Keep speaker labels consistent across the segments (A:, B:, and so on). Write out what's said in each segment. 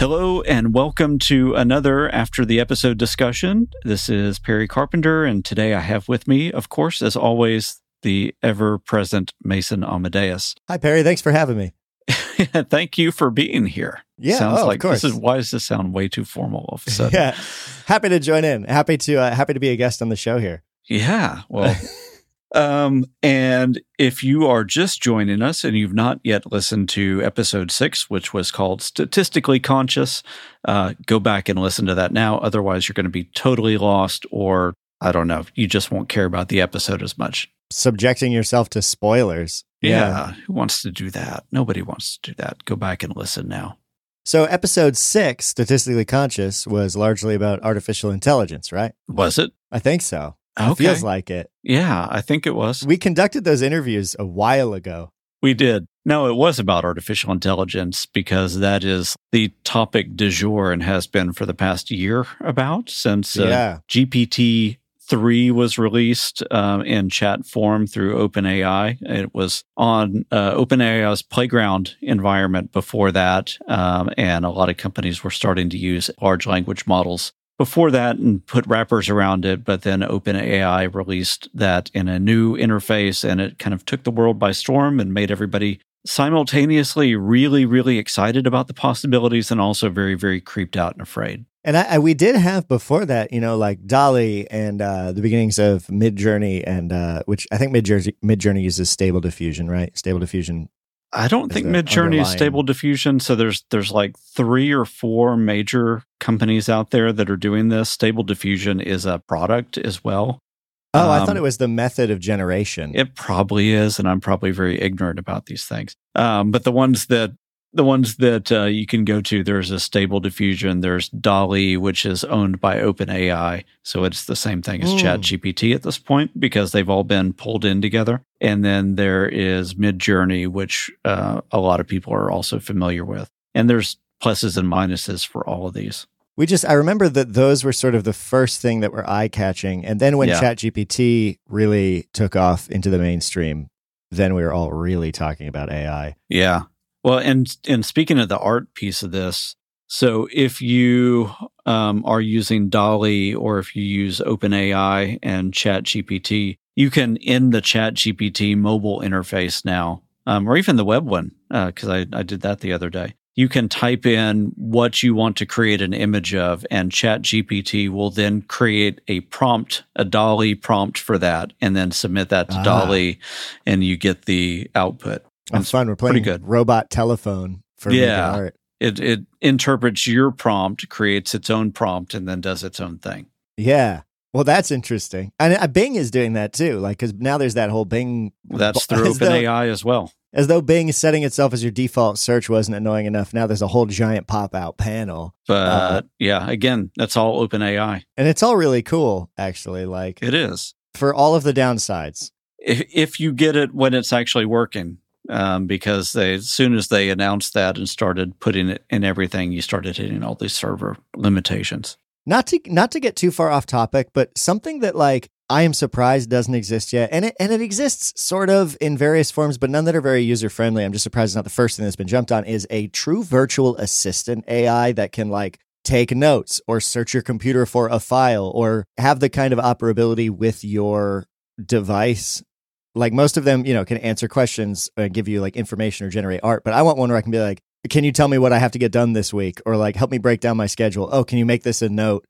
A: Hello and welcome to another After the Episode discussion. This is Perry Carpenter, and today I have with me, of course, as always, the ever present Mason Amadeus.
B: Hi, Perry. Thanks for having me.
A: Thank you for being here.
B: Yeah,
A: sounds
B: oh,
A: like this is why does this sound way too formal all of a sudden?
B: yeah, happy to join in. Happy to uh, happy to be a guest on the show here.
A: Yeah. Well, um, and if you are just joining us and you've not yet listened to episode six, which was called Statistically Conscious, uh, go back and listen to that now. Otherwise, you're going to be totally lost, or I don't know, you just won't care about the episode as much.
B: Subjecting yourself to spoilers.
A: Yeah. Who wants to do that? Nobody wants to do that. Go back and listen now.
B: So, episode six, Statistically Conscious, was largely about artificial intelligence, right?
A: Was it?
B: I think so. It feels like it.
A: Yeah, I think it was.
B: We conducted those interviews a while ago.
A: We did. No, it was about artificial intelligence because that is the topic du jour and has been for the past year about since uh,
B: Yeah.
A: GPT 3 was released um, in chat form through OpenAI. It was on uh, OpenAI's playground environment before that, um, and a lot of companies were starting to use large language models before that and put wrappers around it. But then OpenAI released that in a new interface, and it kind of took the world by storm and made everybody simultaneously really, really excited about the possibilities and also very, very creeped out and afraid.
B: And I, I, we did have before that, you know, like DALL-E and uh, the beginnings of Midjourney, and uh, which I think Midjourney, Midjourney uses Stable Diffusion, right? Stable Diffusion.
A: I don't think Midjourney is stable diffusion. So there's there's like three or four major companies out there that are doing this. Stable diffusion is a product as well.
B: Oh, I
A: Um,
B: thought it was the method of generation.
A: It probably is, and I'm probably very ignorant about these things. Um, but the ones that the ones that uh, you can go to, there's a stable diffusion. There's DALL-E, which is owned by OpenAI, so it's the same thing as
B: Mm.
A: ChatGPT at this point because they've all been pulled in together. And then there is Midjourney, which uh, a lot of people are also familiar with. And there's pluses and minuses for all of these.
B: We just, I remember that those were sort of the first thing that were eye catching. And then when
A: Yeah.
B: ChatGPT really took off into the mainstream, then we were all really talking about AI.
A: Yeah. Well, and and speaking of the art piece of this, so if you um, are using DALL-E or if you use OpenAI and ChatGPT, you can in the ChatGPT mobile interface now, um, or even the web one, because I, I did that the other day. you can type in what you want to create an image of, and ChatGPT will then create a prompt, a DALL-E prompt for that, and then submit that to
B: Ah.
A: DALL-E, and you get the output.
B: That's
A: It's
B: fun. We're
A: pretty
B: playing
A: good.
B: robot telephone for
A: Yeah.
B: art.
A: It it interprets your prompt, creates its own prompt, and then does its own thing.
B: Yeah. Well, that's interesting. And uh, Bing is doing that too. Like, because now there's that whole Bing.
A: That's through
B: as though,
A: OpenAI as well.
B: as though Bing is setting itself as your default search wasn't annoying enough. Now there's a whole giant pop out panel,
A: But
B: Uh,
A: yeah, again, that's all OpenAI.
B: and it's all really cool. Actually, like
A: It is.
B: for all of the downsides.
A: if if you get it when it's actually working um, because they as soon as they announced that and started putting it in everything you started hitting all these server limitations
B: Not to not to get too far off topic, but something that like I am surprised doesn't exist yet, and it and it exists sort of in various forms, but none that are very user friendly. I'm just surprised it's not the first thing that's been jumped on. Is a true virtual assistant AI that can like take notes or search your computer for a file or have the kind of operability with your device. Like most of them, you know, can answer questions, uh, give you like information or generate art. But I want one where I can be like, can you tell me what I have to get done this week? Or like, help me break down my schedule. Oh, can you make this a note?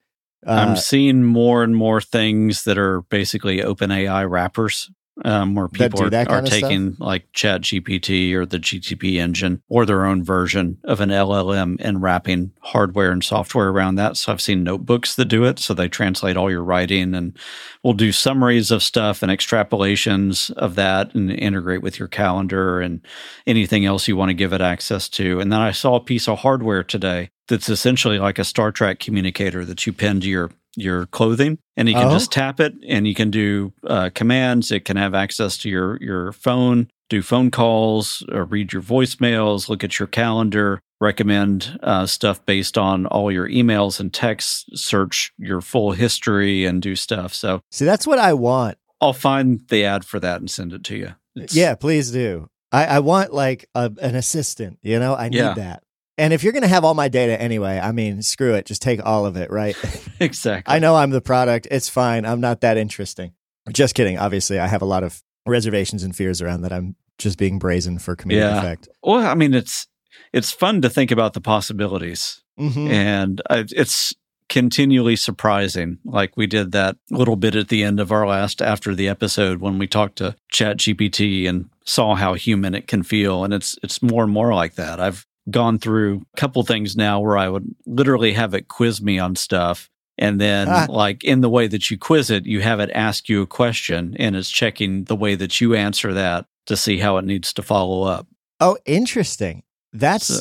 A: i'm
B: Uh,
A: seeing more and more things that are basically OpenAI wrappers um, where people
B: do
A: are,
B: that
A: are
B: of stuff?
A: taking like chat gpt or the GPT engine or their own version of an llm and wrapping hardware and software around that. So i've seen notebooks that do it. So they translate all your writing and will do summaries of stuff and extrapolations of that and integrate with your calendar and anything else you want to give it access to. And then i saw a piece of hardware today that's essentially like a star trek communicator that you pin to your your clothing and you can
B: Oh.
A: just tap it and you can do uh, commands it can have access to your your phone do phone calls or read your voicemails look at your calendar recommend uh, stuff based on all your emails and texts search your full history and do stuff so
B: see, that's what I want.
A: i'll find the ad for that and send it to you It's-
B: Yeah, please do. I, I want like a, an assistant, you know, I need
A: Yeah.
B: that. And if you're going to have all my data anyway, I mean, screw it. Just take all of it, right?
A: exactly
B: I know I'm the product. It's fine. I'm not that interesting. Just kidding. Obviously, I have a lot of reservations and fears around that. I'm just being brazen for comedic
A: Yeah.
B: effect.
A: well i mean it's it's fun to think about the possibilities
B: Mhm.
A: and I, it's continually surprising like we did that little bit at the end of our last after the episode when we talked to chat gpt and saw how human it can feel and it's it's more and more like that i've gone through a couple things now where i would literally have it quiz me on stuff and then
B: Ah.
A: like in the way that you quiz it you have it ask you a question and it's checking the way that you answer that to see how it needs to follow up
B: Oh, interesting. That's.
A: So-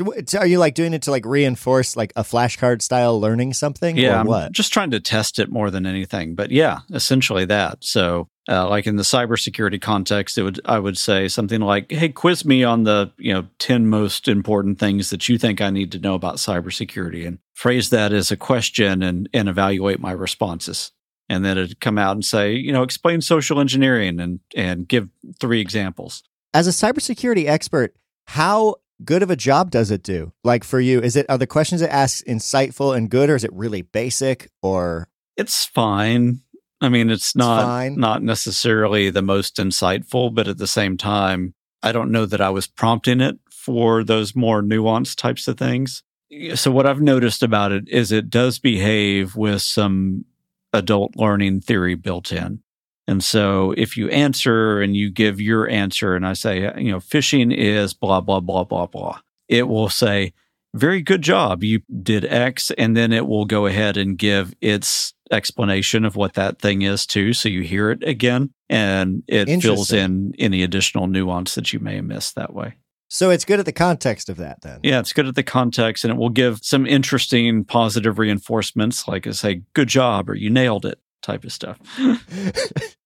B: are you like doing it to like reinforce like a flashcard style learning something?
A: Yeah,
B: what?
A: just trying to test it more than anything. But yeah, essentially that. So, uh, like in the cybersecurity context, it would I would say something like, "Hey, quiz me on the you know ten most important things that you think I need to know about cybersecurity," and phrase that as a question and and evaluate my responses. And then it'd come out and say, you know, explain social engineering and and give three examples.
B: As a cybersecurity expert, how good of a job does it do? Like for you, is it are the questions it asks insightful and good, or is it really basic? Or
A: It's fine. I mean, it's not
B: fine.
A: not necessarily the most insightful, but at the same time, I don't know that I was prompting it for those more nuanced types of things. So what I've noticed about it is it does behave with some adult learning theory built in. And so if you answer and you give your answer and I say, you know, phishing is blah blah blah blah blah, it will say, very good job. You did X, and then it will go ahead and give its explanation of what that thing is too. So you hear it again and it fills in any additional nuance that you may have missed that way.
B: so it's good at the context of that then.
A: Yeah, it's good at the context and it will give some interesting positive reinforcements, like I say, good job or you nailed it type of stuff.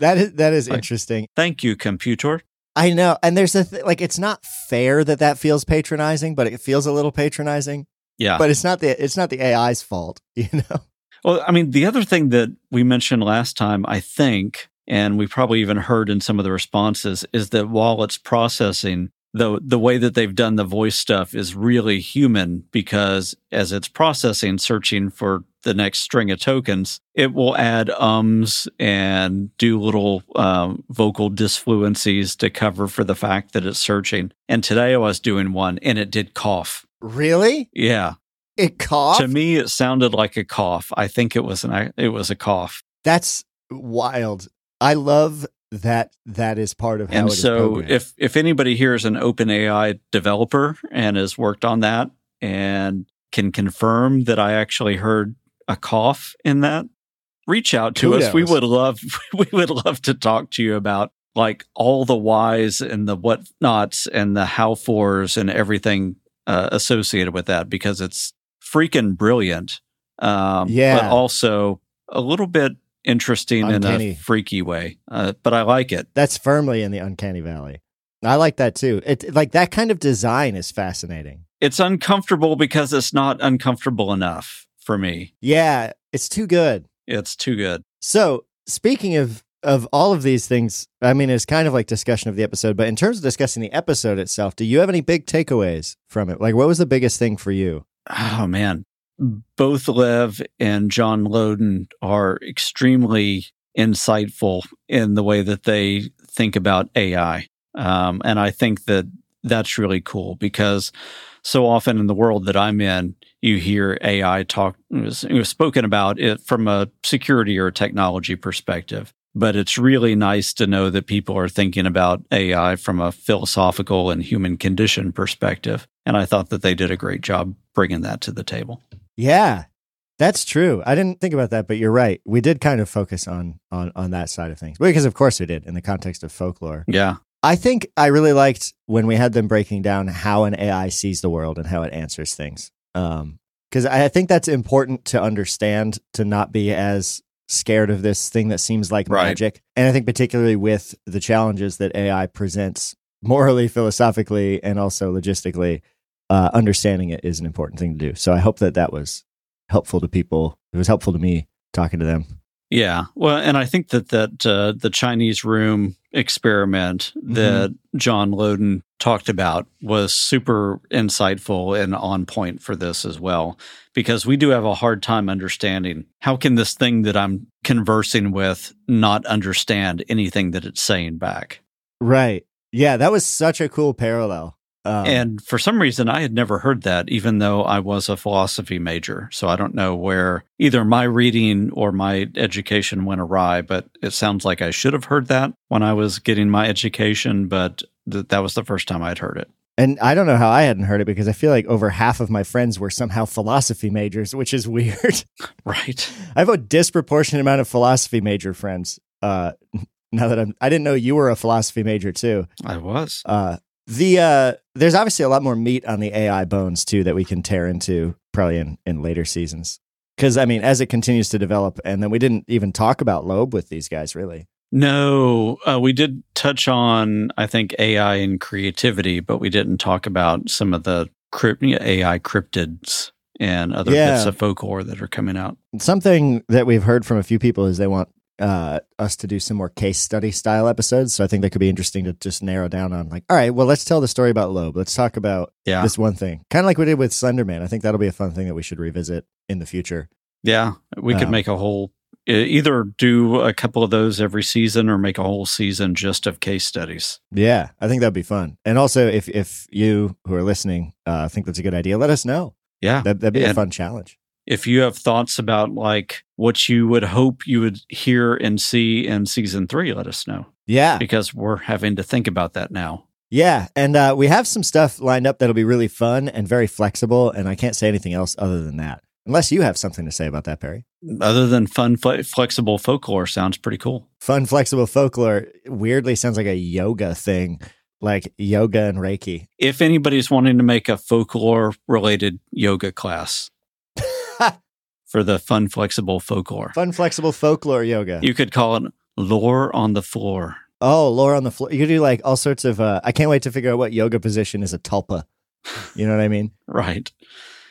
B: that is that is
A: Like-
B: interesting.
A: Thank you, computer.
B: I know, and there's a th- like it's not fair that that feels patronizing, but it feels a little patronizing.
A: Yeah.
B: But it's not the it's not the AI's fault, you know.
A: Well, I mean, the other thing that we mentioned last time, I think, and we probably even heard in some of the responses, is that while it's processing, the the way that they've done the voice stuff is really human because as it's processing, searching for the next string of tokens, it will add ums and do little um, vocal disfluencies to cover for the fact that it's searching. And today I was doing one and it did cough.
B: Really?
A: Yeah.
B: It coughed?
A: To me, it sounded like a cough. I think it was an it was a cough.
B: That's wild. I love that that is part of how
A: and so if if anybody here is an OpenAI developer and has worked on that and can confirm that I actually heard a cough in that, reach out to us. We would love we would love to talk to you about like all the whys and the whatnots and the how fors and everything uh, associated with that because it's freaking brilliant. Um,
B: Yeah.
A: but also a little bit interesting
B: Uncanny.
A: in a freaky way. Uh, but I like it.
B: that's firmly in the uncanny valley. I like that too. It like that kind of design is fascinating.
A: It's uncomfortable because it's not uncomfortable enough for me.
B: Yeah, it's too good.
A: It's too good.
B: So, speaking of of all of these things, I mean, it's kind of like discussion of the episode, but in terms of discussing the episode itself, do you have any big takeaways from it? Like, what was the biggest thing for you?
A: Oh man, both Lev and John Laudun are extremely insightful in the way that they think about AI, um, and I think that that's really cool because so often in the world that I'm in, you hear AI talk it was, it was spoken about it from a security or technology perspective. But it's really nice to know that people are thinking about AI from a philosophical and human condition perspective. And I thought that they did a great job bringing that to the table.
B: Yeah, that's true. I didn't think about that, but you're right. We did kind of focus on on on that side of things because, of course, we did in the context of folklore.
A: Yeah.
B: I think I really liked when we had them breaking down how an AI sees the world and how it answers things. Um, because I I think that's important to understand to not be as scared of this thing that seems like
A: Right.
B: magic. And I think particularly with the challenges that AI presents morally, philosophically, and also logistically, uh, understanding it is an important thing to do. So I hope that that was helpful to people. It was helpful to me talking to them.
A: Yeah. Well, and I think that that uh, the Chinese room experiment that John Laudun talked about was super insightful and on point for this as well because we do have a hard time understanding how can this thing that I'm conversing with not understand anything that it's saying back.
B: Right. Yeah, that was such a cool parallel. Um,
A: and for some reason, I had never heard that, even though I was a philosophy major. So I don't know where either my reading or my education went awry, but it sounds like I should have heard that when I was getting my education, but th- that was the first time I'd heard it.
B: And I don't know how I hadn't heard it because I feel like over half of my friends were somehow philosophy majors, which is weird.
A: Right.
B: I have a disproportionate amount of philosophy major friends. Uh, now that I'm, I didn't know you were a philosophy major too.
A: I was.
B: Uh, the uh, there's obviously a lot more meat on the AI bones too that we can tear into probably in in later seasons. Because I mean, as it continues to develop, and then we didn't even talk about Loab with these guys really.
A: No, uh, we did touch on, I think, AI and creativity, but we didn't talk about some of the crypt- AI cryptids and other
B: Yeah.
A: bits of folklore that are coming out.
B: Something that we've heard from a few people is they want uh, us to do some more case study style episodes. So I think that could be interesting to just narrow down on like, all right, well, let's tell the story about Loab. Let's talk about
A: Yeah.
B: this one thing, kind of like we did with Slenderman. I think that'll be a fun thing that we should revisit in the future.
A: Yeah, we could
B: Um,
A: make a whole either do a couple of those every season or make a whole season just of case studies.
B: Yeah, I think that'd be fun. And also, if if you who are listening uh, think that's a good idea, let us know.
A: Yeah.
B: That, that'd be a fun challenge.
A: If you have thoughts about like what you would hope you would hear and see in season 3, let us know
B: Yeah,
A: because we're having to think about that now.
B: yeah, and uh, we have some stuff lined up that'll be really fun and very flexible. And I can't say anything else other than that, unless you have something to say about that, Perry.
A: Other than fun fle- flexible folklore sounds pretty cool.
B: Fun, flexible folklore weirdly sounds like a yoga thing, like yoga and Reiki.
A: If anybody's wanting to make a folklore related yoga class for the fun flexible folklore,
B: Fun, flexible folklore yoga.
A: you could call it lore on the floor.
B: oh, lore on the floor. You could do like all sorts of. Uh, I can't wait to figure out what yoga position is a tulpa. You know what I mean?
A: Right.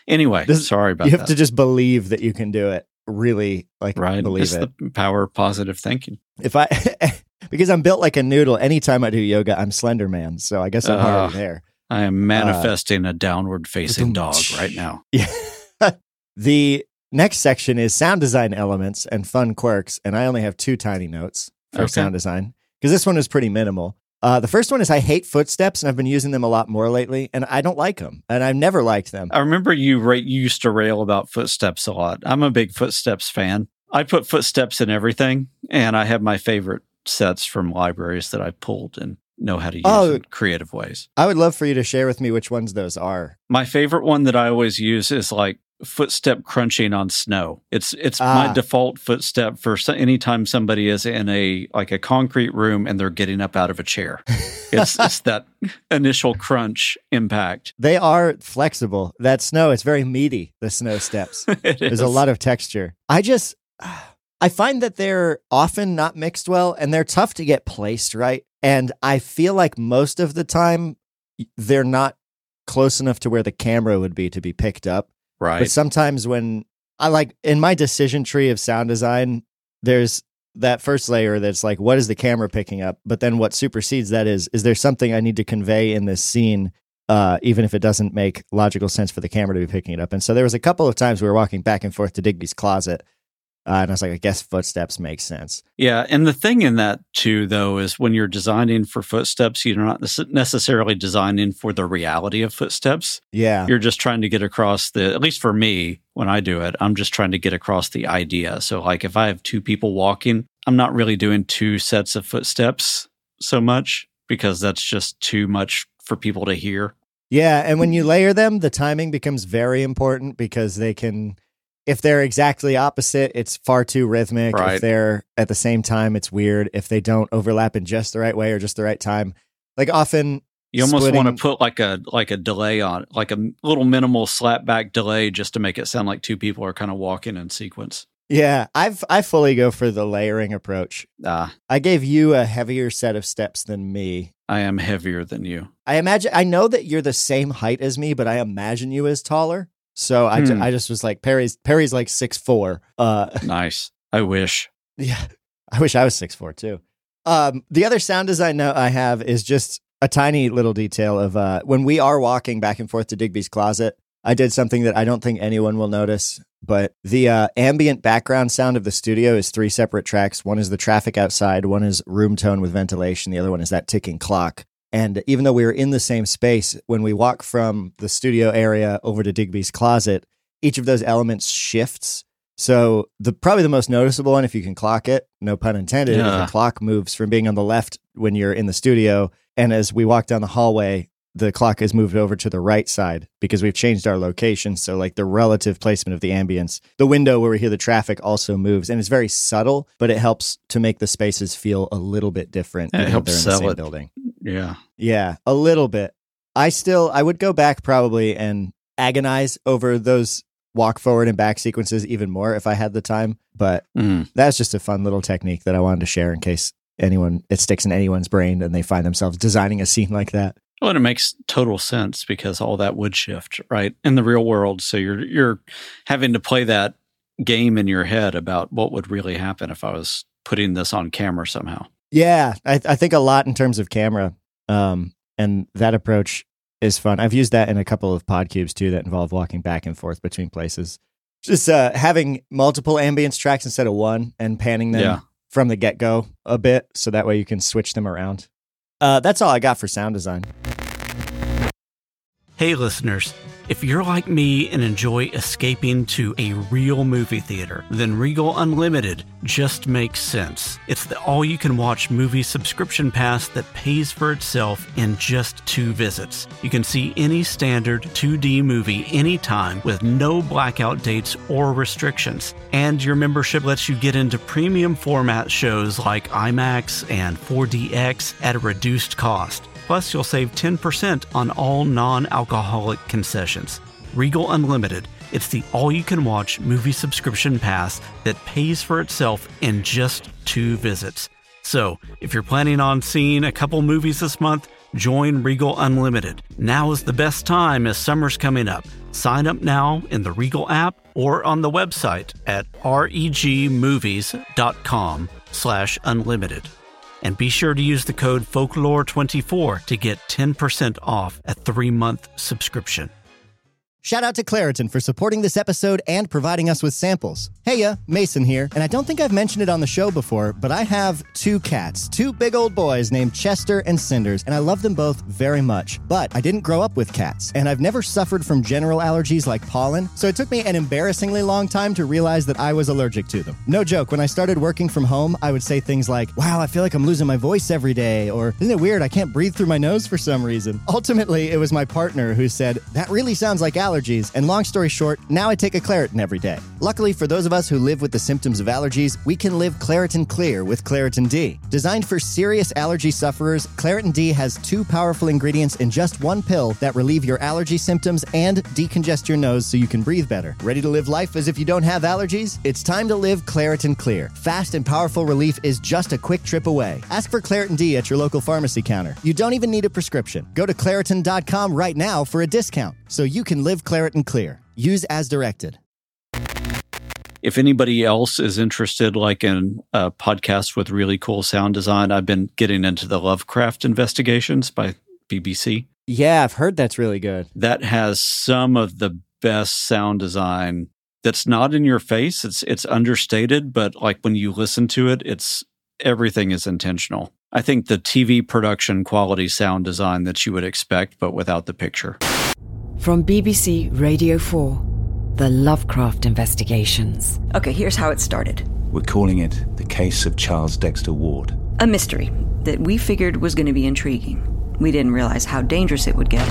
A: Anyway,
B: This-
A: sorry about that.
B: you have to just believe that you can do it. Really, like
A: right.
B: believe
A: it's
B: it.
A: the power of positive thinking.
B: if I because I'm built like a noodle. Anytime I do yoga, I'm Slender Man. So I guess I'm
A: Ah.
B: already there.
A: I am manifesting a downward facing dog right now.
B: Yeah. The next section is sound design elements and fun quirks. And I only have two tiny notes for
A: Okay.
B: sound design because this one is pretty minimal. Uh, the first one is I hate footsteps and I've been using them a lot more lately and I don't like them and I've never liked them.
A: I remember you, ra- you used to rail about footsteps a lot. I'm a big footsteps fan. I put footsteps in everything, and I have my favorite sets from libraries that I pulled and know how to use
B: Oh.
A: in creative ways.
B: I would love for you to share with me which ones those are.
A: My favorite one that I always use is like footstep crunching on snow. It's it's
B: Ah.
A: my default footstep for so, anytime somebody is in a like a concrete room and they're getting up out of a chair. It's it's that initial crunch impact.
B: They are flexible. That snow, it's very meaty, the snow steps. There's a lot of texture. I just, I find that they're often not mixed well and they're tough to get placed right. And I feel like most of the time they're not close enough to where the camera would be to be picked up.
A: Right.
B: But sometimes when I like in my decision tree of sound design, there's that first layer that's like, what is the camera picking up? But then what supersedes that is, is there something I need to convey in this scene, uh, even if it doesn't make logical sense for the camera to be picking it up? And so there was a couple of times we were walking back and forth to Digby's closet. Uh, and I was like, I guess footsteps make sense.
A: Yeah, and the thing in that too, though, is when you're designing for footsteps, you're not necessarily designing for the reality of footsteps.
B: Yeah.
A: You're just trying to get across the. At least for me, when I do it, I'm just trying to get across the idea. So, like, if I have two people walking, I'm not really doing two sets of footsteps so much because that's just too much for people to hear.
B: Yeah, and when you layer them, the timing becomes very important because they can if they're exactly opposite, it's far too rhythmic.
A: Right.
B: If they're at the same time, it's weird. If they don't overlap in just the right way or just the right time. Like often
A: You almost
B: Splitting-
A: want to put like a like a delay on, like a little minimal slap back delay, just to make it sound like two people are kind of walking in sequence.
B: Yeah, I've I fully go for the layering approach.
A: Ah,
B: I gave you a heavier set of steps than me.
A: I am heavier than you.
B: I imagine I know that you're the same height as me, but I imagine you as taller. So I, ju-
A: Hmm.
B: I just was like Perry's Perry's like six four. Uh
A: Nice. I wish.
B: Yeah, I wish I was six four too. Um, the other sound design note I have is just a tiny little detail of uh, when we are walking back and forth to Digby's closet. I did something that I don't think anyone will notice, but the uh, ambient background sound of the studio is three separate tracks. One is the traffic outside, one is room tone with ventilation, the other one is that ticking clock. And even though we were in the same space, when we walk from the studio area over to Digby's closet, each of those elements shifts. So the probably the most noticeable one, if you can clock it, no pun intended,
A: Yeah.
B: the clock moves from being on the left when you're in the studio, and as we walk down the hallway, the clock is moved over to the right side because we've changed our location. So like the relative placement of the ambience, the window where we hear the traffic also moves, and it's very subtle, but it helps to make the spaces feel a little bit different.
A: It helps
B: they're in the
A: sell
B: same
A: it.
B: building.
A: Yeah.
B: Yeah, a little bit. I still I would go back probably and agonize over those walk forward and back sequences even more if I had the time, but
A: Mm.
B: that's just a fun little technique that I wanted to share in case anyone it sticks in anyone's brain and they find themselves designing a scene like that.
A: Well, and it makes total sense because all that would shift, right? In the real world. So you're you're having to play that game in your head about what would really happen if I was putting this on camera somehow.
B: Yeah, I, I think a lot in terms of camera, um, and that approach is fun. I've used that in a couple of pod cubes too that involve walking back and forth between places. Just uh, having multiple ambience tracks instead of one and panning them
A: Yeah.
B: from the get go a bit, so that way you can switch them around. Uh, that's all I got for sound design.
C: Hey, listeners. If you're like me and enjoy escaping to a real movie theater, then Regal Unlimited just makes sense. It's the all you can watch movie subscription pass that pays for itself in just two visits. You can see any standard 2D movie anytime with no blackout dates or restrictions. And your membership lets you get into premium format shows like IMAX and 4DX at a reduced cost. Plus, you'll save 10% on all non alcoholic concessions. Regal Unlimited. It's the all you can watch movie subscription pass that pays for itself in just two visits. So, if you're planning on seeing a couple movies this month, join Regal Unlimited. Now is the best time as summer's coming up. Sign up now in the Regal app or on the website at regmovies.com slash unlimited. And be sure to use the code folklore24 to get 10% off a three month subscription.
B: Shout out to Claritin for supporting this episode and providing us with samples. Hey ya, Mason here, and I don't think I've mentioned it on the show before, but I have two cats, two big old boys named Chester and Cinders, and I love them both very much. But I didn't grow up with cats, and I've never suffered from general allergies like pollen, so it took me an embarrassingly long time to realize that I was allergic to them. No joke, when I started working from home, I would say things like, Wow, I feel like I'm losing my voice every day, or Isn't it weird? I can't breathe through my nose for some reason. Ultimately, it was my partner who said, That really sounds like allergies allergies, and long story short, now I take a Claritin every day. Luckily, for those of us who live with the symptoms of allergies, we can live Claritin Clear with Claritin D. Designed for serious allergy sufferers, Claritin D has two powerful ingredients in just one pill that relieve your allergy symptoms and decongest your nose so you can breathe better. Ready to live life as if you don't have allergies? It's time to live Claritin Clear. Fast and powerful relief is just a quick trip away. Ask for Claritin D at your local pharmacy counter. You don't even need a prescription. Go to Claritin.com right now for a discount so you can live Claritin Clear. Use as directed.
A: If anybody else is interested, like in a podcast with really cool sound design, I've been getting into the Lovecraft investigations by BBC.
B: Yeah, I've heard that's really good.
A: That has some of the best sound design that's not in your face. It's it's understated, but like when you listen to it, it's everything is intentional. I think the TV production quality sound design that you would expect, but without the picture.
D: From BBC Radio 4, The Lovecraft Investigations.
E: Okay, here's how it started
F: We're calling it the case of Charles Dexter Ward.
E: a mystery that we figured was going to be intriguing. We didn't realize how dangerous it would get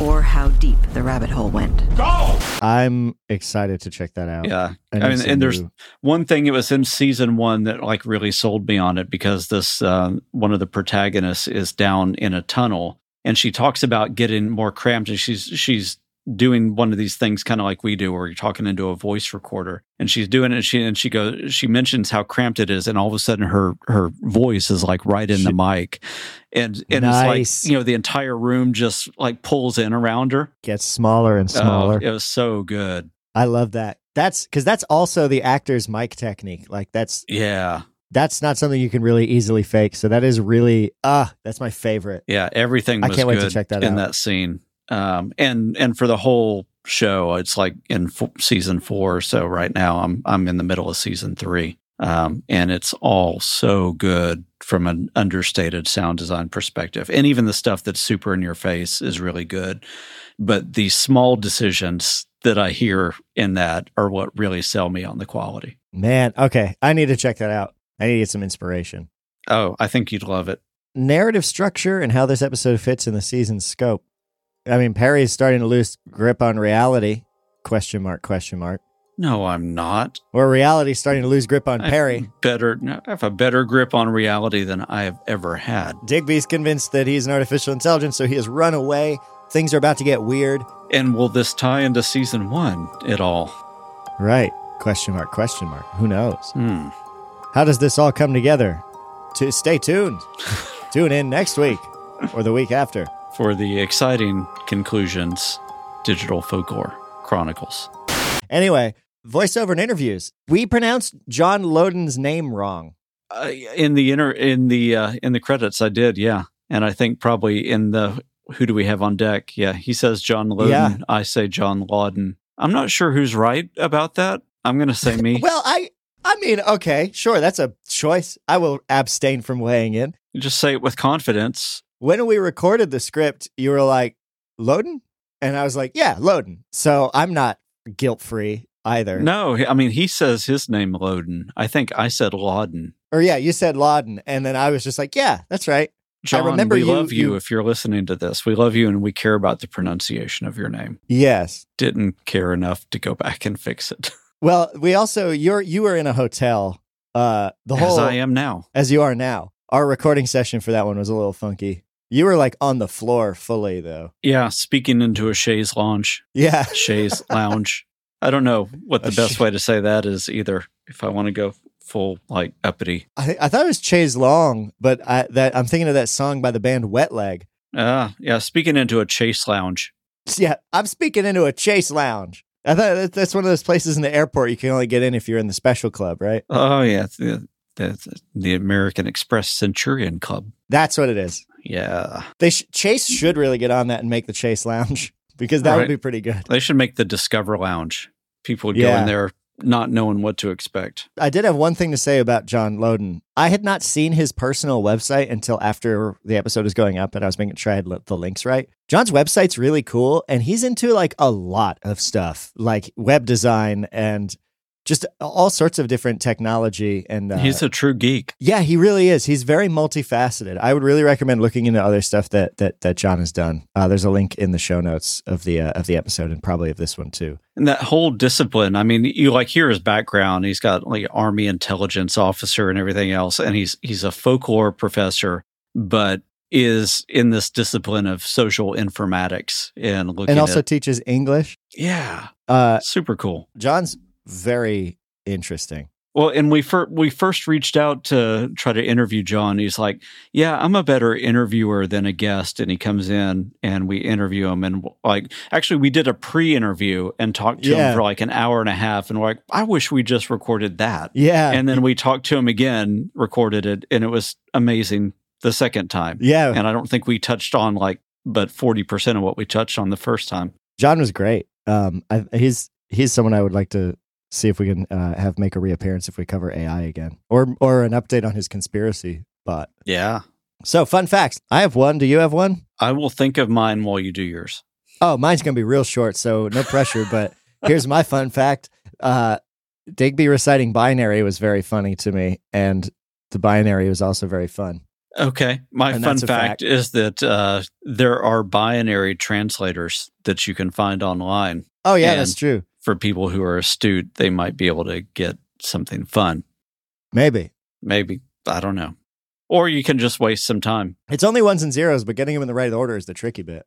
E: or how deep the rabbit hole went. Go!
B: I'm excited to check that out.
A: Yeah.
B: I
A: I, mean, and there's one thing it was in season one that like really sold me on it because this uh, one of the protagonists is down in a tunnel and she talks about getting more cramped and she's she's doing one of these things kind of like we do where you're talking into a voice recorder and she's doing it and she and she goes she mentions how cramped it is and all of a sudden her her voice is like right in the mic and and
B: Nice.
A: it's like you know the entire room just like pulls in around her
B: Gets smaller and
A: Oh,
B: smaller.
A: it was so good
B: I love that. That's because that's also the actor's mic technique. Like that's
A: yeah
B: that's not something you can really easily fake. So that is really ah, that's my favorite.
A: Yeah, everything
B: I can't wait to check that
A: in
B: out.
A: that scene. Um, and and for the whole show, it's like in f- season four. So right now, I'm I'm in the middle of season three, um, and it's all so good from an understated sound design perspective, and even the stuff that's super in your face is really good. But the small decisions that I hear in that are what really sell me on the quality.
B: Man, okay, I need to check that out. I need to get some inspiration.
A: Oh, I think you'd love it.
B: Narrative structure and how this episode fits in the season's scope. I mean, Perry's starting to lose grip on reality. Question mark? Question mark?
A: No, I'm not.
B: Or reality starting to lose grip on
A: I
B: Perry.
A: better. I have a better grip on reality than I have ever had.
B: Digby's convinced that he's an artificial intelligence, so he has run away. Things are about to get weird.
A: And will this tie into season one at all?
B: Right. Question mark? Question mark? Who knows?
A: Hmm.
B: How does this all come together? To stay tuned. Tune in next week or the week after.
A: For the exciting conclusions, Digital Folklore Chronicles.
B: Anyway, voiceover and interviews. We pronounced John Loden's name wrong.
A: Uh, in the inner in the uh, in the credits, I did, yeah, and I think probably in the who do we have on deck? Yeah, he says John Loden.
B: Yeah.
A: I say John Lawden. I'm not sure who's right about that. I'm going to say me.
B: Well, I I mean, okay, sure, that's a choice. I will abstain from weighing in.
A: Just say it with confidence.
B: When we recorded the script, you were like, Loden? And I was like, yeah, Loden. So I'm not guilt free either.
A: No, I mean he says his name Loden. I think I said Lauden.
B: Or yeah, you said Lauden. And then I was just like, yeah, that's right.
A: John,
B: remember
A: we
B: you-
A: love you,
B: you-
A: if you're listening to this. We love you and we care about the pronunciation of your name.
B: Yes.
A: Didn't care enough to go back and fix it.
B: Well, we also you're you were in a hotel. Uh the whole
A: As I am now.
B: as you are now. Our recording session for that one was a little funky. You were like on the floor fully though.
A: Yeah, speaking into a chaise lounge.
B: Yeah.
A: Chaise lounge. I don't know what the
B: A
A: best
B: sh-
A: way to say that is either. If I want to go full like uppity.
B: I, I thought it was Chase Long, but I that I'm thinking of that song by the band Wet Leg.
A: Ah, yeah, speaking into a chase lounge.
B: Yeah, I'm speaking into a Chase Lounge. I thought that's one of those places in the airport you can only get in if you're in the special club, right?
A: Oh yeah, the, the, the American Express Centurion Club.
B: That's what it is.
A: Yeah.
B: They sh- Chase should really get on that and make the Chase Lounge. because that
A: Right.
B: would be pretty good.
A: They should make the Discover Lounge. People would go in there not knowing what to expect.
B: I did have one thing to say about John Laudun. I had not seen his personal website until after the episode was going up, and I was making sure I had the links right. John's website's really cool, and he's into like a lot of stuff, like web design and just all sorts of different technology. And uh,
A: He's a true geek.
B: yeah, he really is. He's very multifaceted. I would really recommend looking into other stuff that that that John has done. Uh, there's a link in the show notes of the uh, of the episode, and probably of this one too.
A: And that whole discipline, I mean, you like hear his background. He's got like army intelligence officer and everything else. And he's he's a folklore professor, but is in this discipline of social informatics and looking
B: and also
A: at
B: teaches English.
A: Yeah.
B: Uh,
A: Super cool.
B: John's very interesting.
A: Well, and we fir- we first reached out to try to interview John. He's like, "Yeah, I'm a better interviewer than a guest." And he comes in and we interview him. And like, actually, we did a pre-interview and talked to
B: Yeah.
A: him for like an hour and a half. And we're like, "I wish we just recorded that."
B: Yeah.
A: And then we talked to him again, recorded it, and it was amazing the second time.
B: Yeah.
A: And I don't think we touched on like, but forty percent of what we touched on the first time.
B: John was great. Um, I, he's he's someone I would like to see if we can uh, have make a reappearance if we cover AI again, or or an update on his conspiracy bot.
A: Yeah.
B: So, fun facts. I have one. Do you have one?
A: I will think of mine while you do yours.
B: Oh, mine's gonna be real short, so no pressure. but here's my fun fact. Uh, Digby reciting binary was very funny to me, and the binary was also very fun.
A: Okay. My
B: And
A: fun fact,
B: fact.
A: is that uh, there are binary translators that you can find online.
B: Oh yeah,
A: And
B: that's true.
A: For people who are astute, they might be able to get something fun.
B: Maybe
A: Maybe. I don't know. Or you can just waste some time.
B: it's only ones and zeros, but getting them in the right order is the tricky bit.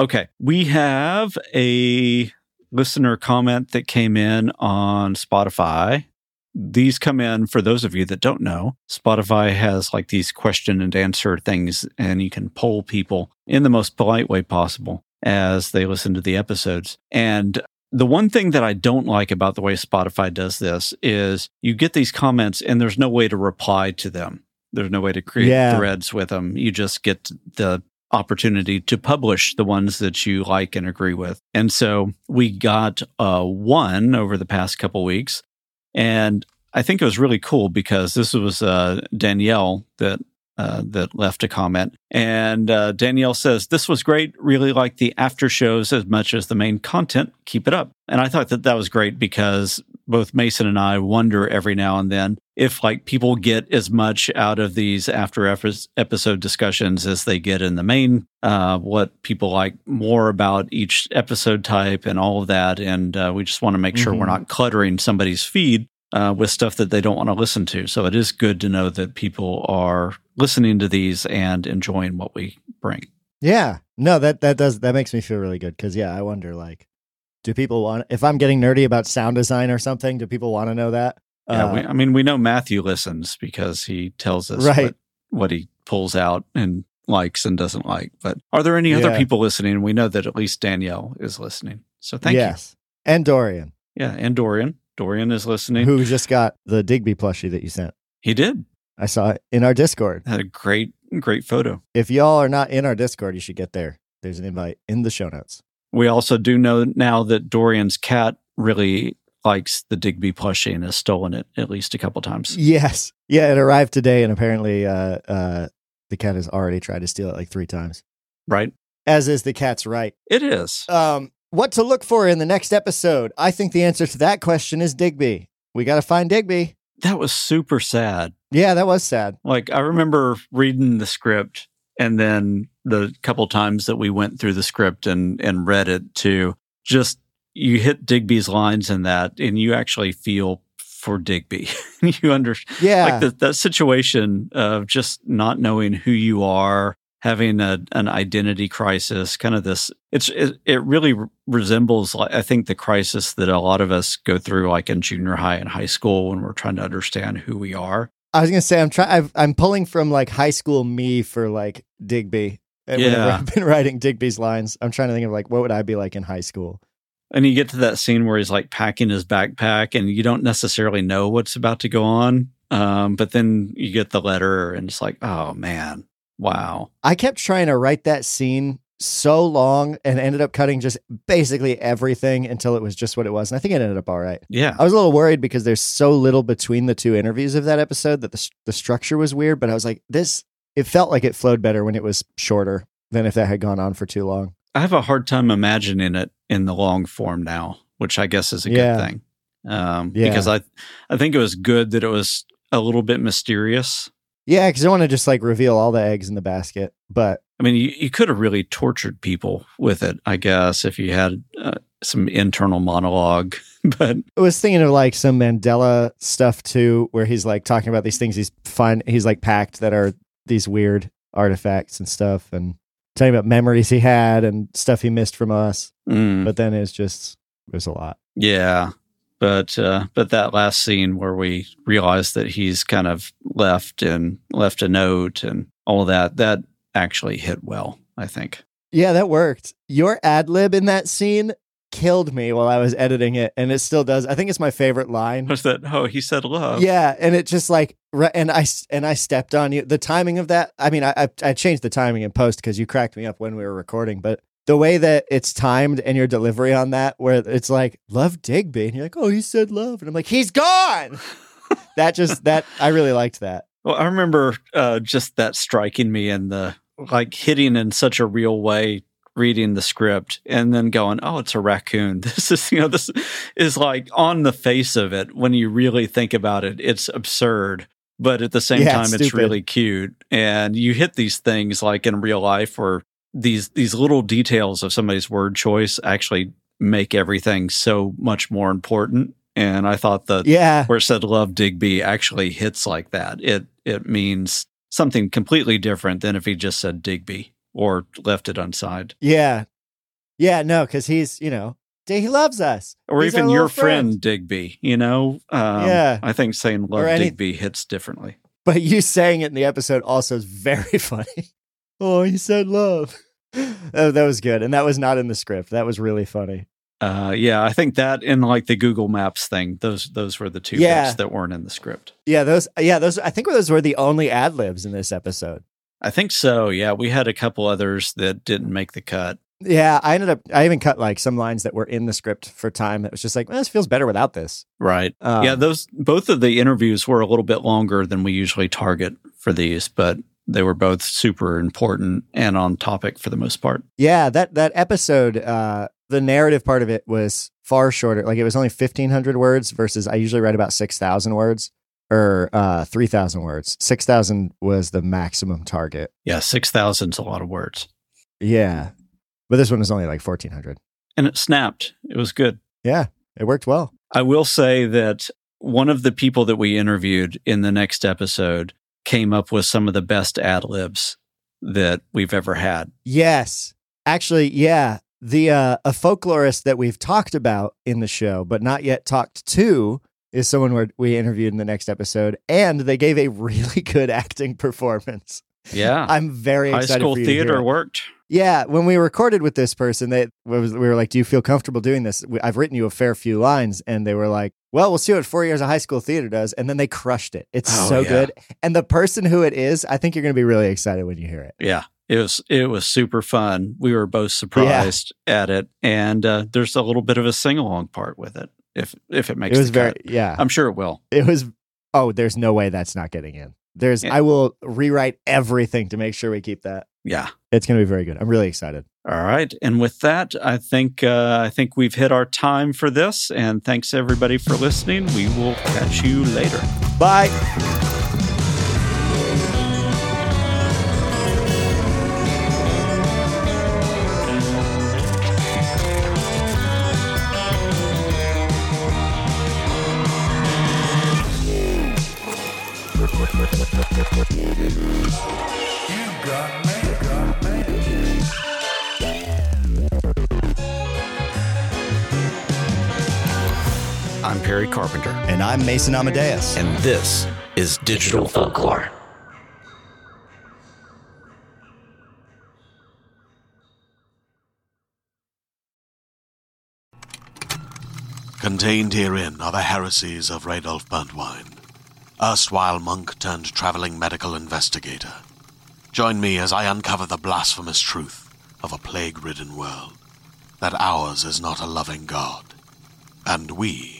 A: Okay. We have a listener comment that came in on Spotify. These come in for those of you that don't know. Spotify has like these question and answer things, and you can poll people in the most polite way possible as they listen to the episodes. And the one thing that I don't like about the way Spotify does this is you get these comments and there's no way to reply to them. There's no way to create
B: Yeah.
A: threads with them. You just get the opportunity to publish the ones that you like and agree with. And so we got uh, one over the past couple weeks. And I think it was really cool because this was uh, Danielle that uh, that left a comment. And uh, Danielle says, This was great. Really like the after shows as much as the main content. Keep it up. And I thought that that was great because both Mason and I wonder every now and then if like people get as much out of these after episode discussions as they get in the main, uh, what people like more about each episode type and all of that. And uh, we just want to make sure we're
B: Mhm.
A: not cluttering somebody's feed uh, with stuff that they don't want to listen to. So it is good to know that people are listening to these and enjoying what we bring.
B: Yeah. No, that that does that makes me feel really good because yeah, I wonder like, do people want if I'm getting nerdy about sound design or something? Do people want to know that?
A: Yeah,
B: Uh,
A: we, I mean, we know Matthew listens because he tells us
B: Right.
A: what, what he pulls out and likes and doesn't like. But are there any other people listening? We know that at least Danielle is listening. So thank you.
B: yes. And Dorian.
A: Yeah, and Dorian. Dorian is listening.
B: who just got the Digby plushie that you sent.
A: He did.
B: I saw it in our Discord.
A: Had a great, great photo.
B: If y'all are not in our Discord, you should get there. There's an invite in the show notes.
A: We also do know now that Dorian's cat really likes the Digby plushie and has stolen it at least a couple times.
B: Yes. Yeah, it arrived today and apparently uh uh the cat has already tried to steal it like 3 times.
A: Right?
B: As is the cat's right.
A: It is.
B: Um what to look for in the next episode? I think the answer to that question is Digby. We got to find Digby.
A: That was super sad.
B: Yeah, that was sad.
A: Like I remember reading the script and then the couple times that we went through the script and and read it to just you hit Digby's lines in that and you actually feel for Digby. you understand
B: Yeah.
A: like the, that situation of just not knowing who you are, having a, an identity crisis, kind of this. It's it, it really re- resembles, like, I think, the crisis that a lot of us go through, like in junior high and high school, when we're trying to understand who we are.
B: I was gonna say I'm trying. I'm pulling from like high school me for like Digby. And
A: Yeah.
B: I've been writing Digby's lines, I'm trying to think of like what would I be like in high school.
A: And you get to that scene where he's like packing his backpack, and you don't necessarily know what's about to go on. Um, but then you get the letter, and it's like, oh man, wow.
B: I kept trying to write that scene so long and ended up cutting just basically everything until it was just what it was. And I think it ended up all right.
A: Yeah.
B: I was a little worried because there's so little between the two interviews of that episode that the the structure was weird. But I was like, this. It felt like it flowed better when it was shorter than if that had gone on for too long.
A: I have a hard time imagining it in the long form now, which I guess is a
B: Yeah.
A: good thing. Um,
B: Yeah.
A: Because I, I think it was good that it was a little bit mysterious.
B: Yeah, because I want to just like reveal all the eggs in the basket. But
A: I mean, you, you could have really tortured people with it, I guess, if you had uh, some internal monologue. but
B: I was thinking of like some Mandela stuff too, where he's like talking about these things he's find he's like packed that are these weird artifacts and stuff, and talking about memories he had and stuff he missed from us.
A: mm,
B: But then it's just it was a lot.
A: yeah, but uh, but that last scene where we realize that he's kind of left and left a note and all of that, that actually hit well. I think.
B: Yeah, that worked. Your ad lib in that scene killed me while I was editing it, and it still does. I think it's my favorite line.
A: Was that? Oh, he said love.
B: Yeah, and it just like re- and I and I stepped on you. The timing of that. I mean, I I, I changed the timing in post because you cracked me up when we were recording, but the way that it's timed and your delivery on that, where it's like love Digby, and you're like, oh, he said love, and I'm like, he's gone. that just that I really liked that.
A: Well, I remember uh, just that striking me and the like hitting in such a real way reading the script and then going, oh, it's a raccoon. This is, you know, this is like on the face of it. When you really think about it, it's absurd. But at the same
B: Yeah,
A: time,
B: it's
A: it's really cute. And you hit these things like in real life where these these little details of somebody's word choice actually make everything so much more important. And I thought that
B: Yeah,
A: where it said love Digby actually hits like that. It it means something completely different than if he just said Digby or left it unsigned.
B: yeah, yeah. No, because he's you know he loves us,
A: Or
B: He's
A: even your
B: little
A: friend. Digby, you know? Um,
B: Yeah.
A: I think saying love
B: any-
A: Digby hits differently.
B: But you saying it in the episode also is very funny. Oh, he said love. oh, that was good. And that was not in the script. That was really funny.
A: Uh, yeah, I think that in like the Google Maps thing, those those were the two
B: Yeah.
A: bits that weren't in the script.
B: Yeah, those yeah, those I think those were the only ad libs in this episode.
A: I think so. Yeah, we had a couple others that didn't make the cut.
B: Yeah, I ended up I even cut like some lines that were in the script for time that was just like, well, this feels better without this.
A: Right.
B: Um,
A: yeah, those both of the interviews were a little bit longer than we usually target for these, but they were both super important and on topic for the most part.
B: Yeah, that that episode, uh, the narrative part of it was far shorter. Like it was only fifteen hundred words versus I usually write about six thousand words or uh, three thousand words. Six thousand was the maximum target.
A: Yeah, 6,000's a lot of words.
B: Yeah, but this one was only like fourteen hundred.
A: And it snapped. It was good.
B: Yeah, it worked well.
A: I will say that one of the people that we interviewed in the next episode came up with some of the best ad libs that we've ever had.
B: Yes, actually, yeah. The uh, a folklorist that we've talked about in the show, but not yet talked to, is someone we we interviewed in the next episode, and they gave a really good acting performance.
A: Yeah.
B: I'm very
A: High
B: excited.
A: school
B: to hear
A: theater worked.
B: Yeah, when we recorded with this person, they was, we were like, "Do you feel comfortable doing this?" I've written you a fair few lines, and they were like, "Well, we'll see what four years of high school theater does." And then they crushed it. It's
A: Oh,
B: so
A: yeah.
B: good. And the person who it is, I think you're going to be really excited when you hear it.
A: Yeah. It was it was super fun. We were both surprised at it, and uh, there's a little bit of a sing along part with it. If if it makes
B: it was
A: the
B: very,
A: cut.
B: yeah.
A: I'm sure it will.
B: it was. Oh, there's no way that's not getting in. There's.
A: Yeah.
B: I will rewrite everything to make sure we keep that.
A: Yeah.
B: It's going to be very good. I'm really excited.
A: All right. And with that, I think uh, I think we've hit our time for this. And thanks everybody for listening. We will catch you later.
B: Bye.
A: I'm
G: Mason Amadeus.
A: and this is Digital Folklore.
H: Contained herein are the heresies of Radolf Burntwine, erstwhile monk turned traveling medical investigator. Join me as I uncover the blasphemous truth of a plague ridden world, that ours is not a loving God, and we